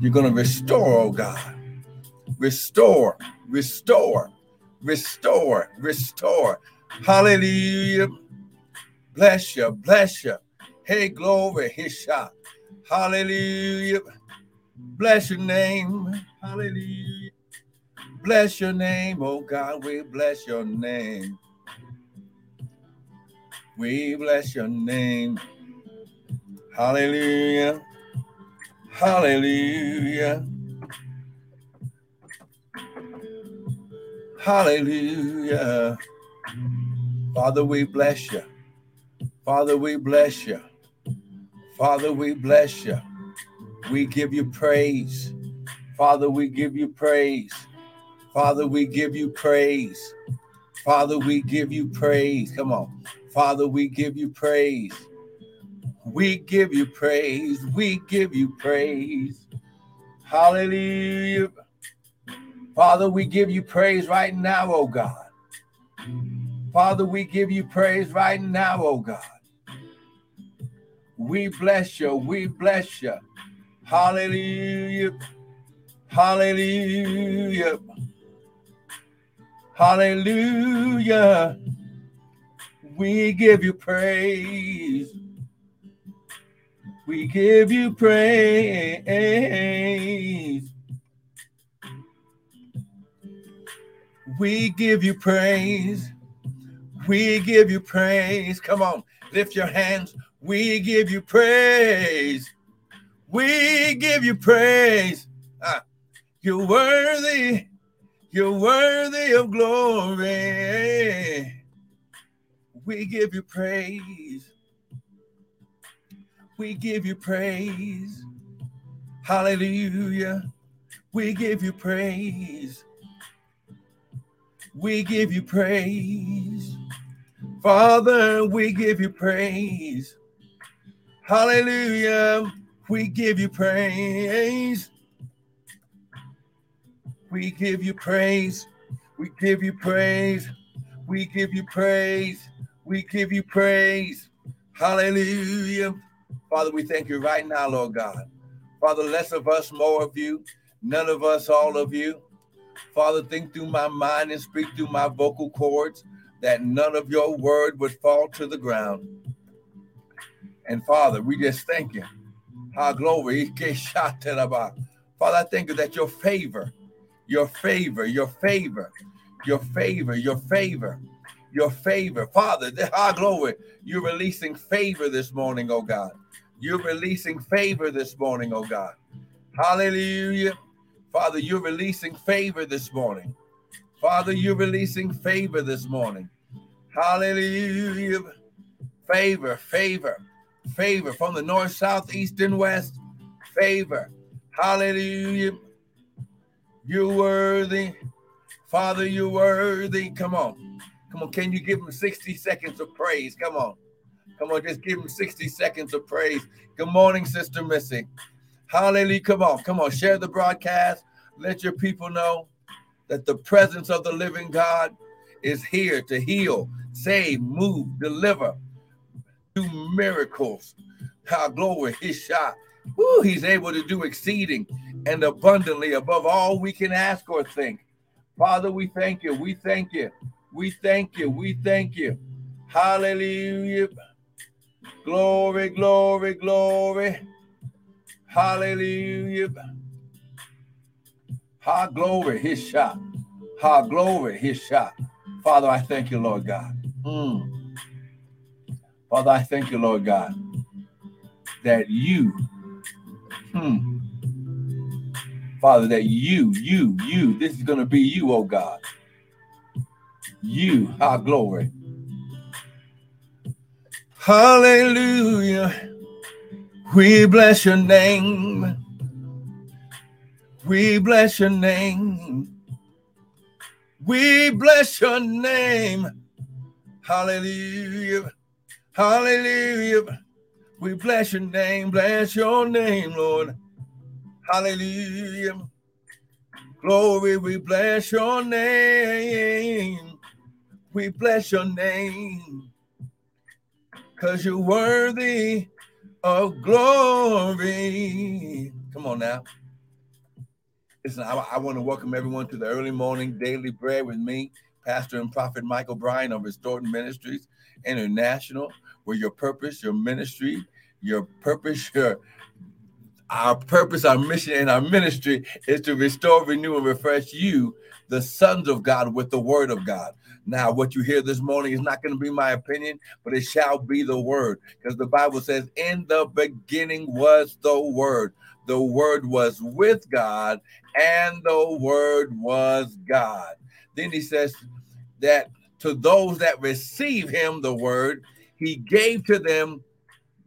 You're going to restore, oh God. Restore, restore, restore, restore. Hallelujah. Bless you, bless you. Hey, glory, his shot. Hallelujah. Bless your name. Hallelujah. Bless your name, oh God. We bless your name. We bless your name. Hallelujah. Hallelujah. Hallelujah. Father, we bless you. Father, we bless you. Father, we bless you. We give you praise. Father, we give you praise. Father, we give you praise. Father, we give you praise. Come on. Father, we give you praise. We give you praise. We give you praise. Hallelujah. Father, we give you praise right now, oh God. Father, we give you praise right now, oh God. We bless you. We bless you. Hallelujah. Hallelujah. Hallelujah. We give you praise. We give you praise. We give you praise. We give you praise. Come on, lift your hands. We give you praise. We give you praise. Ah, you're worthy. You're worthy of glory. We give you praise. We give you praise. Hallelujah. We give you praise. We give you praise. Father, we give you praise. Hallelujah. We give you praise. We give you praise. We give you praise. We give you praise. We give you praise. Hallelujah. Father, we thank you right now, Lord God. Father, less of us, more of you. None of us, all of you. Father, think through my mind and speak through my vocal cords that none of your word would fall to the ground. And Father, we just thank you. Our glory. Father, I thank you that your favor, your favor, your favor, your favor, your favor, your favor. Father, our glory, you're releasing favor this morning, oh God. You're releasing favor this morning, oh God. Hallelujah. Father, you're releasing favor this morning. Father, you're releasing favor this morning. Hallelujah. Favor, favor, favor from the north, south, east, and west. Favor. Hallelujah. You're worthy. Father, you're worthy. Come on. Come on. Can you give him 60 seconds of praise? Come on. Come on. Just give him 60 seconds of praise. Good morning, Sister Missy. Hallelujah. Come on. Come on. Share the broadcast. Let your people know that the presence of the living God is here to heal, save, move, deliver, do miracles. How glory, his shot. Woo, he's able to do exceeding and abundantly above all we can ask or think. Father, we thank you. We thank you. We thank you. We thank you. Hallelujah. Glory, glory, glory. Hallelujah. Ha glory, his shot. Ha glory, his shot. Father, I thank you, Lord God. Mm. Father, I thank you, Lord God, that you, hmm, Father, that you, you, you, this is going to be you, oh God. You, our glory. Hallelujah. We bless your name. We bless your name. We bless your name. Hallelujah. Hallelujah. We bless your name. Bless your name, Lord. Hallelujah. Glory, we bless your name. We bless your name. Because you're worthy of glory. Come on now. Listen, I, I want to welcome everyone to the early morning daily prayer with me, Pastor and Prophet Michael Bryan of Restored Ministries International, where your purpose, your ministry, your purpose, your our purpose, our mission, and our ministry is to restore, renew, and refresh you, the sons of God, with the word of God. Now, what you hear this morning is not going to be my opinion, but it shall be the word. Because the Bible says, In the beginning was the word. The word was with God, and the word was God. Then he says that to those that receive him, the word, he gave to them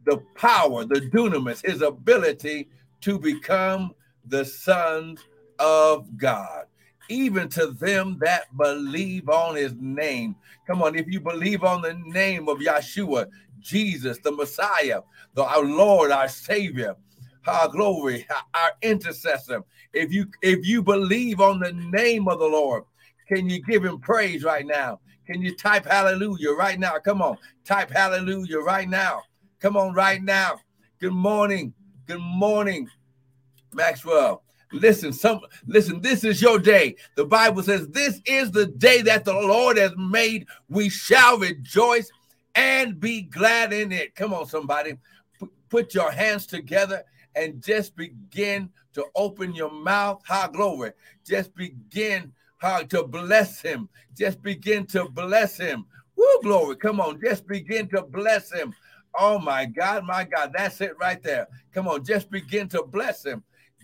the power, the dunamis, his ability to become the sons of God, even to them that believe on his name. Come on, if you believe on the name of Yeshua, Jesus, the Messiah, the, our Lord, our Savior, our glory, our intercessor. If you if you believe on the name of the Lord, can you give him praise right now? Can you type hallelujah right now? Come on, type hallelujah right now. Come on, right now. Good morning. Good morning, Maxwell. Listen, some listen, this is your day. The Bible says, This is the day that the Lord has made. We shall rejoice and be glad in it. Come on, somebody. P- put your hands together and just begin to open your mouth. High glory. Just begin how to bless him. Just begin to bless him. Woo, glory. Come on, just begin to bless him. Oh my God, my God, that's it right there. Come on, just begin to bless him.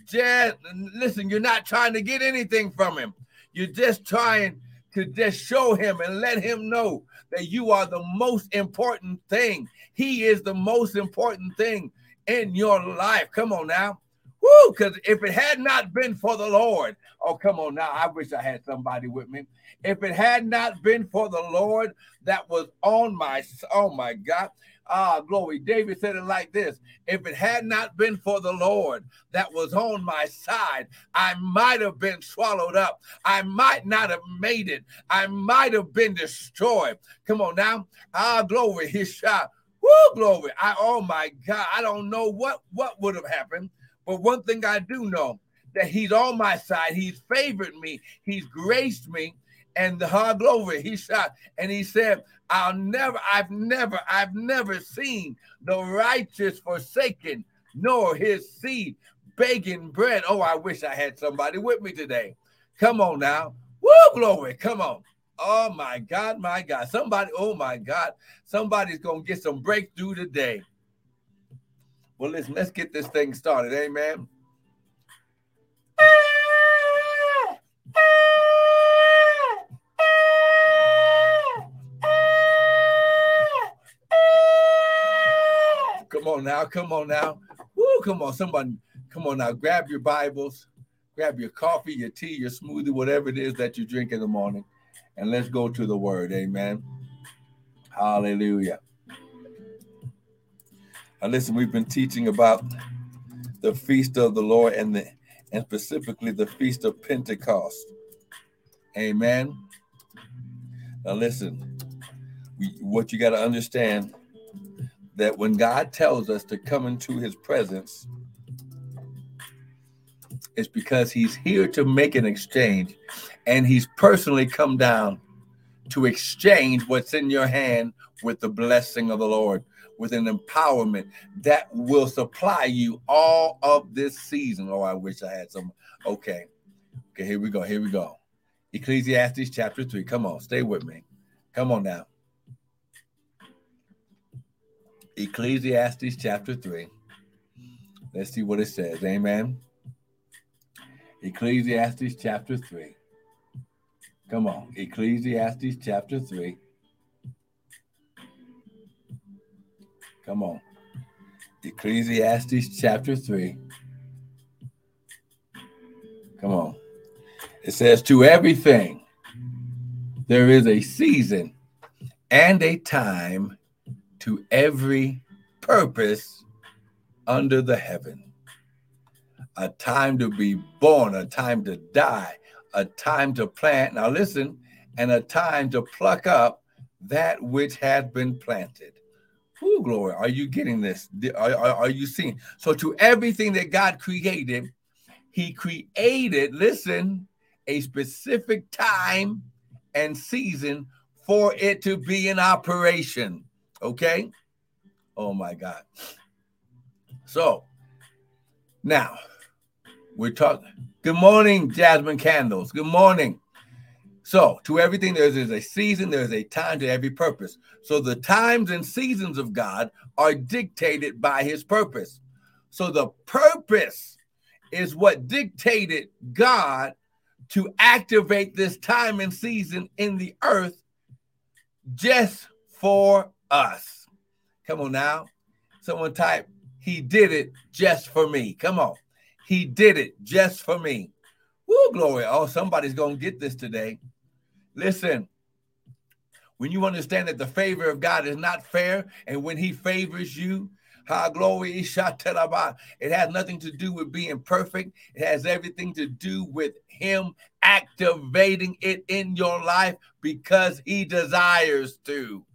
Just listen, you're not trying to get anything from him. You're just trying to just show him and let him know that you are the most important thing. He is the most important thing in your life. Come on now. Woo, because if it had not been for the Lord, oh, come on now. I wish I had somebody with me. If it had not been for the Lord that was on my, oh my God, Ah, glory. David said it like this If it had not been for the Lord that was on my side, I might have been swallowed up. I might not have made it. I might have been destroyed. Come on now. Ah, glory. His shot. Woo, glory. I, oh my God. I don't know what, what would have happened. But one thing I do know that he's on my side. He's favored me. He's graced me. And the hard glory, he shot. And he said, I'll never, I've never, I've never seen the righteous forsaken, nor his seed begging bread. Oh, I wish I had somebody with me today. Come on now. Woo, glory. Come on. Oh my God, my God. Somebody, oh my God, somebody's gonna get some breakthrough today. Well, listen, let's get this thing started. Amen. Ah! Ah! On now, come on now. Woo, come on, somebody, come on now. Grab your Bibles, grab your coffee, your tea, your smoothie, whatever it is that you drink in the morning, and let's go to the word. Amen. Hallelujah. Now listen, we've been teaching about the feast of the Lord and the and specifically the feast of Pentecost. Amen. Now listen, we, what you got to understand that when God tells us to come into his presence, it's because he's here to make an exchange and he's personally come down to exchange what's in your hand with the blessing of the Lord, with an empowerment that will supply you all of this season. Oh, I wish I had some. Okay. Okay, here we go. Here we go. Ecclesiastes chapter 3. Come on, stay with me. Come on now. Ecclesiastes chapter 3. Let's see what it says. Amen. Ecclesiastes chapter 3. Come on. Ecclesiastes chapter 3. Come on. Ecclesiastes chapter 3. Come on. It says, To everything there is a season and a time to every purpose under the heaven. A time to be born, a time to die, a time to plant. Now listen, and a time to pluck up that which has been planted. Who glory? Are you getting this? Are, are, are you seeing? So to everything that God created, he created, listen, a specific time and season for it to be in operation. Okay? Oh my God. So now we're talking. Good morning, Jasmine Candles. Good morning. So, to everything, there's, there's a season, there's a time to every purpose. So, the times and seasons of God are dictated by his purpose. So, the purpose is what dictated God to activate this time and season in the earth just for us. Come on now. Someone type, He did it just for me. Come on. He did it just for me. Woo, glory. Oh, somebody's going to get this today. Listen, when you understand that the favor of God is not fair, and when He favors you, how glory it has nothing to do with being perfect. It has everything to do with Him activating it in your life because He desires to.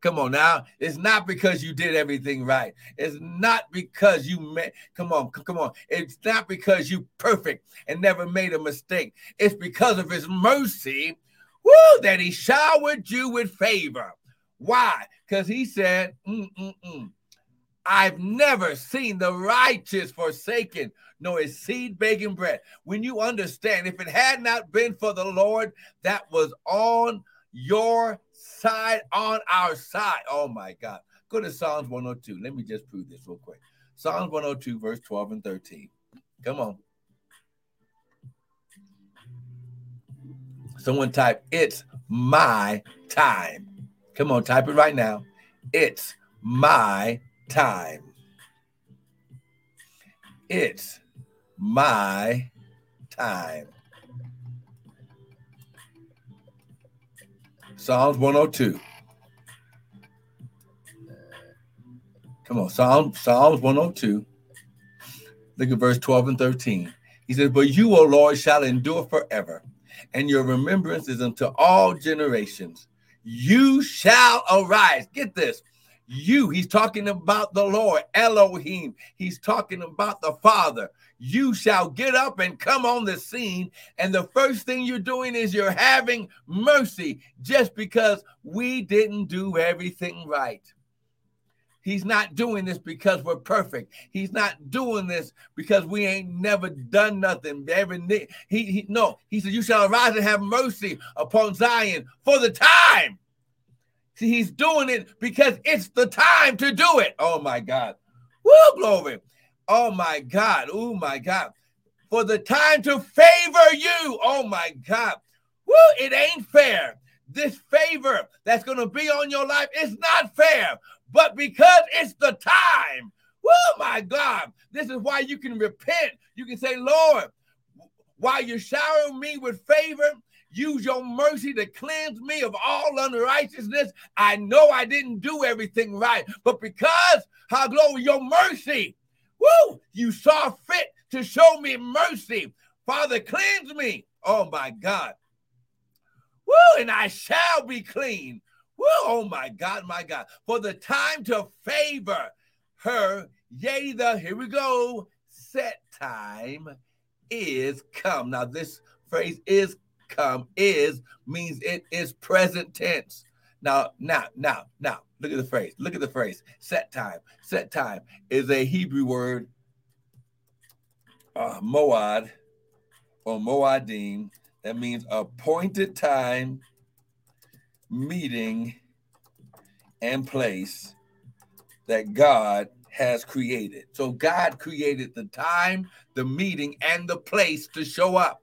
Come on now. It's not because you did everything right. It's not because you met. Come on, come on. It's not because you perfect and never made a mistake. It's because of his mercy, woo, that he showered you with favor. Why? Because he said, Mm-mm-mm. I've never seen the righteous forsaken, nor his seed begging bread. When you understand, if it had not been for the Lord that was on your side, on our side. Oh my God. Go to Psalms 102. Let me just prove this real quick. Psalms 102, verse 12 and 13. Come on. Someone type, it's my time. Come on, type it right now. It's my time. It's my time. Psalms 102. Come on, Psalm, Psalms 102. Look at verse 12 and 13. He says, But you, O Lord, shall endure forever, and your remembrance is unto all generations. You shall arise. Get this you, he's talking about the Lord, Elohim. He's talking about the Father. You shall get up and come on the scene. And the first thing you're doing is you're having mercy just because we didn't do everything right. He's not doing this because we're perfect. He's not doing this because we ain't never done nothing. Every he, he no, he said, You shall arise and have mercy upon Zion for the time See, he's doing it because it's the time to do it. Oh my God. Woo, glory. Oh my God. Oh my God. For the time to favor you. Oh my God. Woo, it ain't fair. This favor that's going to be on your life is not fair, but because it's the time. Oh my God. This is why you can repent. You can say, Lord, while you're showering me with favor, Use your mercy to cleanse me of all unrighteousness. I know I didn't do everything right, but because, how glory, your mercy, woo, you saw fit to show me mercy. Father, cleanse me. Oh my God. Woo, and I shall be clean. Woo, oh my God, my God. For the time to favor her, yea, the, here we go, set time is come. Now, this phrase is come is means it is present tense. Now, now, now, now, look at the phrase. Look at the phrase. Set time. Set time is a Hebrew word, uh, moad or moadim. That means appointed time, meeting, and place that God has created. So God created the time, the meeting, and the place to show up.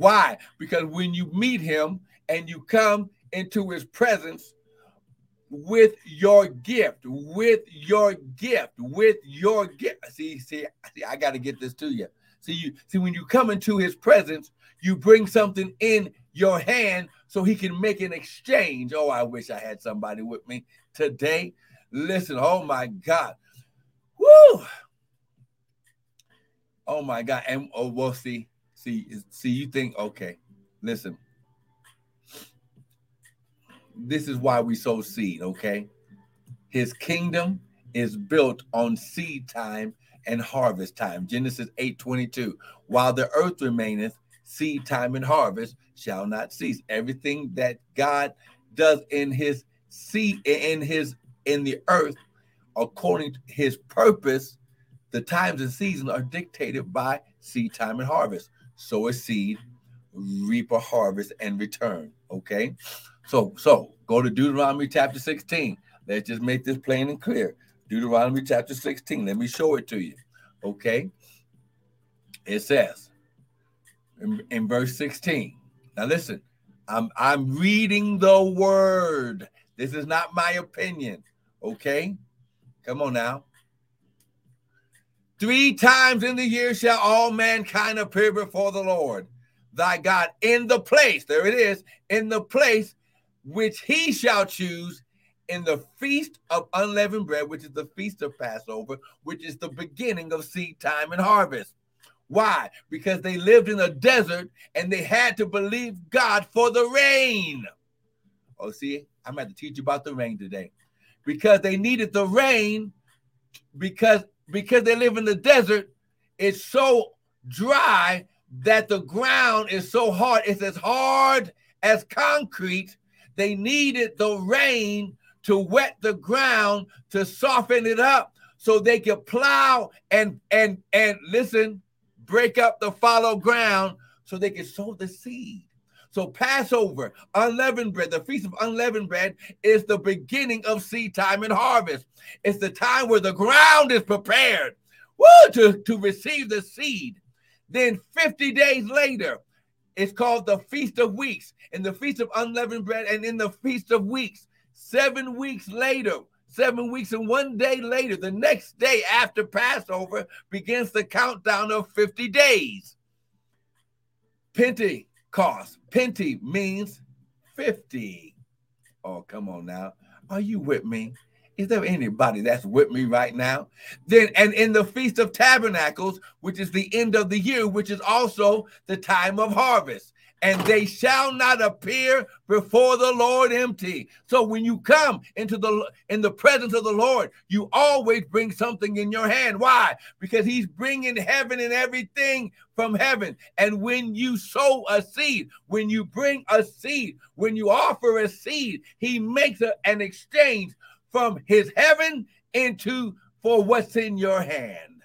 Why? Because when you meet him and you come into his presence with your gift, with your gift, with your gift. See, see, see I got to get this to you. See, you see, when you come into his presence, you bring something in your hand so he can make an exchange. Oh, I wish I had somebody with me today. Listen, oh my God. Woo! Oh my God. And oh, we'll see. See, see, you think, okay, listen. This is why we sow seed, okay? His kingdom is built on seed time and harvest time. Genesis eight twenty two. While the earth remaineth, seed time and harvest shall not cease. Everything that God does in his seed in his in the earth according to his purpose, the times and seasons are dictated by seed time and harvest. Sow a seed, reap a harvest, and return. Okay. So so go to Deuteronomy chapter 16. Let's just make this plain and clear. Deuteronomy chapter 16. Let me show it to you. Okay. It says in, in verse 16. Now listen, I'm I'm reading the word. This is not my opinion. Okay. Come on now. Three times in the year shall all mankind appear before the Lord thy God in the place, there it is, in the place which he shall choose in the feast of unleavened bread, which is the feast of Passover, which is the beginning of seed time and harvest. Why? Because they lived in a desert and they had to believe God for the rain. Oh, see, I'm going to teach you about the rain today. Because they needed the rain because because they live in the desert, it's so dry that the ground is so hard. It's as hard as concrete. They needed the rain to wet the ground to soften it up so they could plow and and and listen break up the fallow ground so they could sow the seed so passover unleavened bread the feast of unleavened bread is the beginning of seed time and harvest. It's the time where the ground is prepared woo, to, to receive the seed. Then 50 days later it's called the feast of weeks. In the feast of unleavened bread and in the feast of weeks Seven weeks later, seven weeks and one day later, the next day after Passover begins the countdown of 50 days. Pentecost. Pente means 50. Oh, come on now. Are you with me? Is there anybody that's with me right now? Then, and in the Feast of Tabernacles, which is the end of the year, which is also the time of harvest and they shall not appear before the Lord empty. So when you come into the in the presence of the Lord, you always bring something in your hand. Why? Because he's bringing heaven and everything from heaven. And when you sow a seed, when you bring a seed, when you offer a seed, he makes a, an exchange from his heaven into for what's in your hand.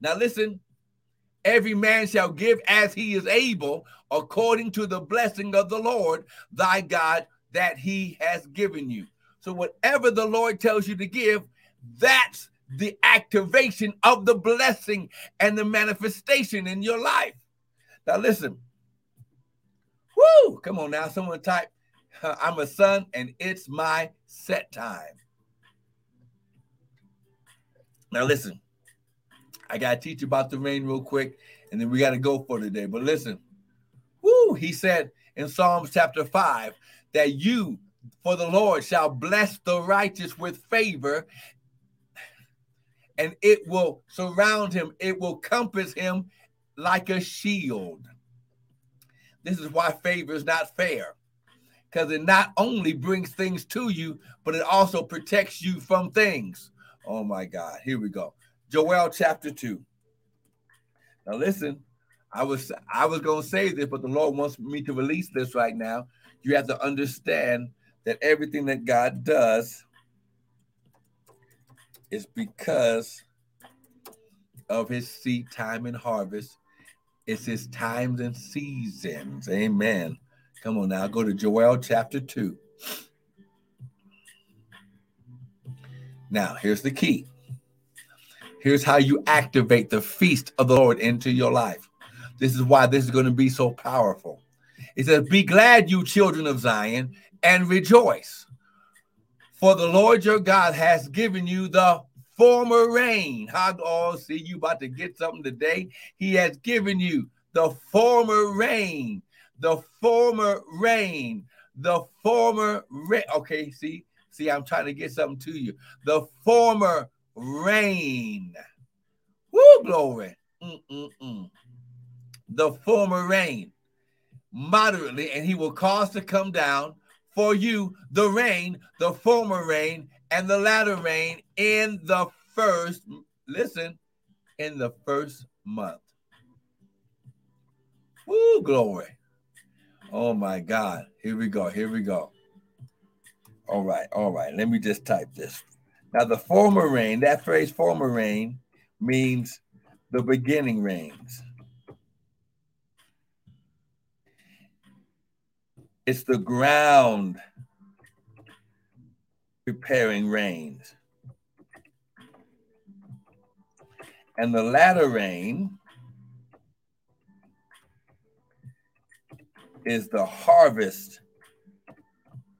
Now listen, Every man shall give as he is able, according to the blessing of the Lord thy God that he has given you. So, whatever the Lord tells you to give, that's the activation of the blessing and the manifestation in your life. Now, listen. Woo! Come on now. Someone type, I'm a son and it's my set time. Now, listen. I got to teach you about the rain real quick, and then we got to go for today. But listen, whoo, he said in Psalms chapter 5 that you, for the Lord, shall bless the righteous with favor, and it will surround him, it will compass him like a shield. This is why favor is not fair because it not only brings things to you, but it also protects you from things. Oh my God, here we go. Joel chapter 2. Now listen, I was I was going to say this, but the Lord wants me to release this right now. You have to understand that everything that God does is because of his seed time and harvest. It's his times and seasons. Amen. Come on now, go to Joel chapter 2. Now, here's the key. Here's how you activate the feast of the Lord into your life. This is why this is going to be so powerful. It says, Be glad, you children of Zion, and rejoice. For the Lord your God has given you the former rain. How oh see you about to get something today? He has given you the former rain, the former rain, the former rain. Okay, see, see, I'm trying to get something to you. The former rain. Woo, glory. Mm-mm-mm. The former rain moderately, and he will cause to come down for you the rain, the former rain, and the latter rain in the first listen, in the first month. Woo, glory. Oh my God. Here we go. Here we go. All right. All right. Let me just type this. Now, the former rain, that phrase former rain means the beginning rains. It's the ground preparing rains. And the latter rain is the harvest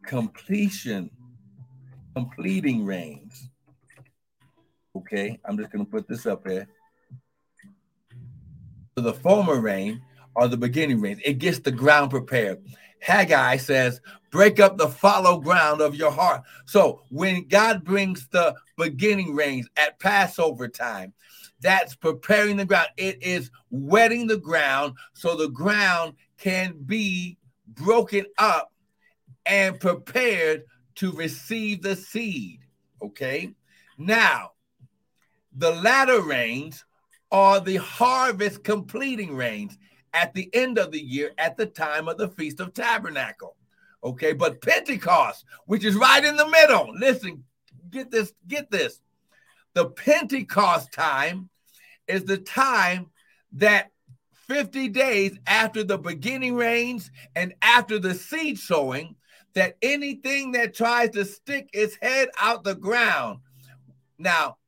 completion, completing rains. Okay, I'm just going to put this up here. So the former rain or the beginning rains, it gets the ground prepared. Haggai says, break up the fallow ground of your heart. So when God brings the beginning rains at Passover time, that's preparing the ground. It is wetting the ground so the ground can be broken up and prepared to receive the seed. Okay. Now, the latter rains are the harvest completing rains at the end of the year at the time of the Feast of Tabernacle. Okay, but Pentecost, which is right in the middle, listen, get this, get this. The Pentecost time is the time that 50 days after the beginning rains and after the seed sowing, that anything that tries to stick its head out the ground. Now,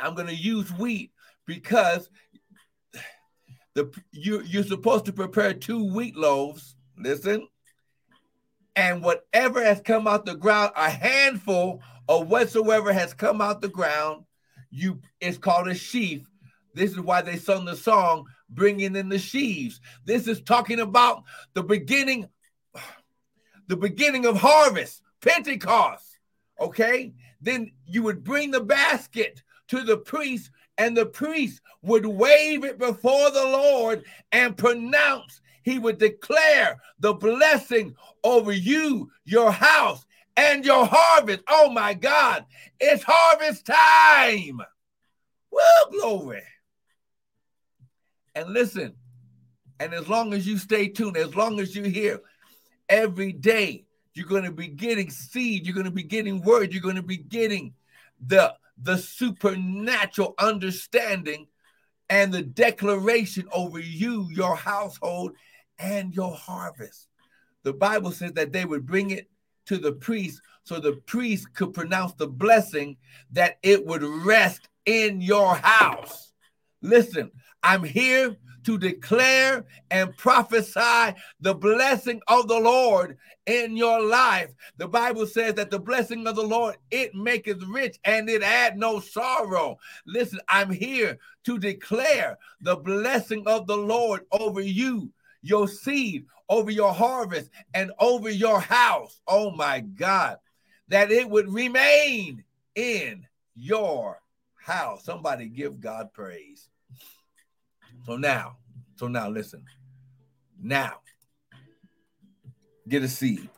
I'm going to use wheat because the you you're supposed to prepare two wheat loaves. Listen, and whatever has come out the ground, a handful of whatsoever has come out the ground, you it's called a sheaf. This is why they sung the song bringing in the sheaves. This is talking about the beginning, the beginning of harvest, Pentecost. Okay, then you would bring the basket to the priest and the priest would wave it before the Lord and pronounce, he would declare the blessing over you, your house, and your harvest. Oh my God, it's harvest time. Well, glory. And listen, and as long as you stay tuned, as long as you hear every day, you're going to be getting seed, you're going to be getting word, you're going to be getting the the supernatural understanding and the declaration over you, your household, and your harvest. The Bible says that they would bring it to the priest so the priest could pronounce the blessing that it would rest in your house. Listen, I'm here to declare and prophesy the blessing of the Lord in your life. The Bible says that the blessing of the Lord it maketh rich and it add no sorrow. Listen, I'm here to declare the blessing of the Lord over you, your seed, over your harvest, and over your house. Oh my God, that it would remain in your house. Somebody give God praise. So now, so now listen. Now, get a seed.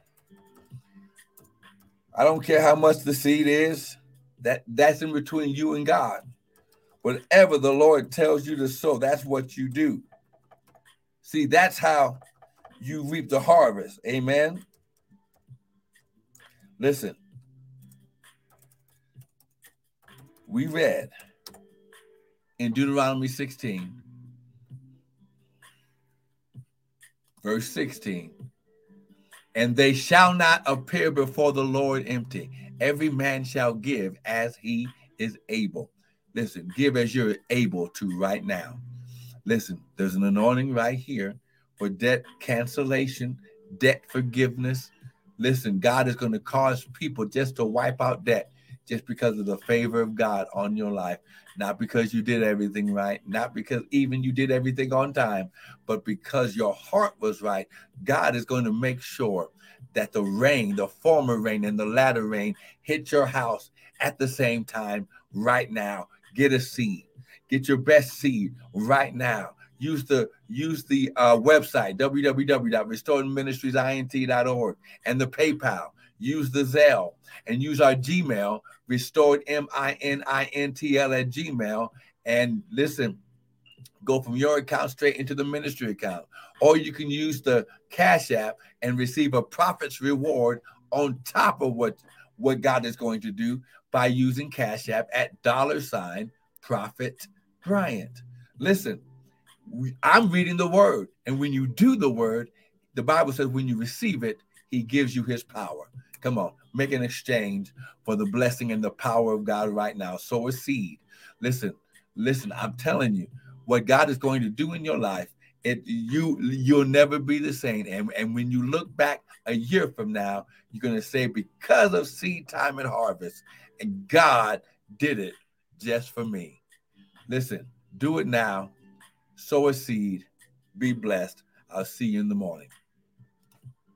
I don't care how much the seed is. That that's in between you and God. Whatever the Lord tells you to sow, that's what you do. See, that's how you reap the harvest. Amen. Listen. We read in Deuteronomy 16 Verse 16. And they shall not appear before the Lord empty. Every man shall give as he is able. Listen, give as you're able to right now. Listen, there's an anointing right here for debt cancellation, debt forgiveness. Listen, God is going to cause people just to wipe out debt just because of the favor of God on your life not because you did everything right, not because even you did everything on time, but because your heart was right. God is going to make sure that the rain, the former rain and the latter rain hit your house at the same time right now. Get a seed. Get your best seed right now. Use the use the uh, website www.restoredministriesint.org and the PayPal. Use the Zelle and use our Gmail restored M-I-N-I-N-T-L at Gmail. And listen, go from your account straight into the ministry account. Or you can use the Cash App and receive a prophet's reward on top of what, what God is going to do by using Cash App at dollar sign Prophet Bryant. Listen, I'm reading the word. And when you do the word, the Bible says when you receive it, he gives you his power. Come on, make an exchange for the blessing and the power of God right now. Sow a seed. Listen, listen, I'm telling you what God is going to do in your life. It you you'll never be the same. And, and when you look back a year from now, you're going to say, because of seed time and harvest, and God did it just for me. Listen, do it now. Sow a seed. Be blessed. I'll see you in the morning.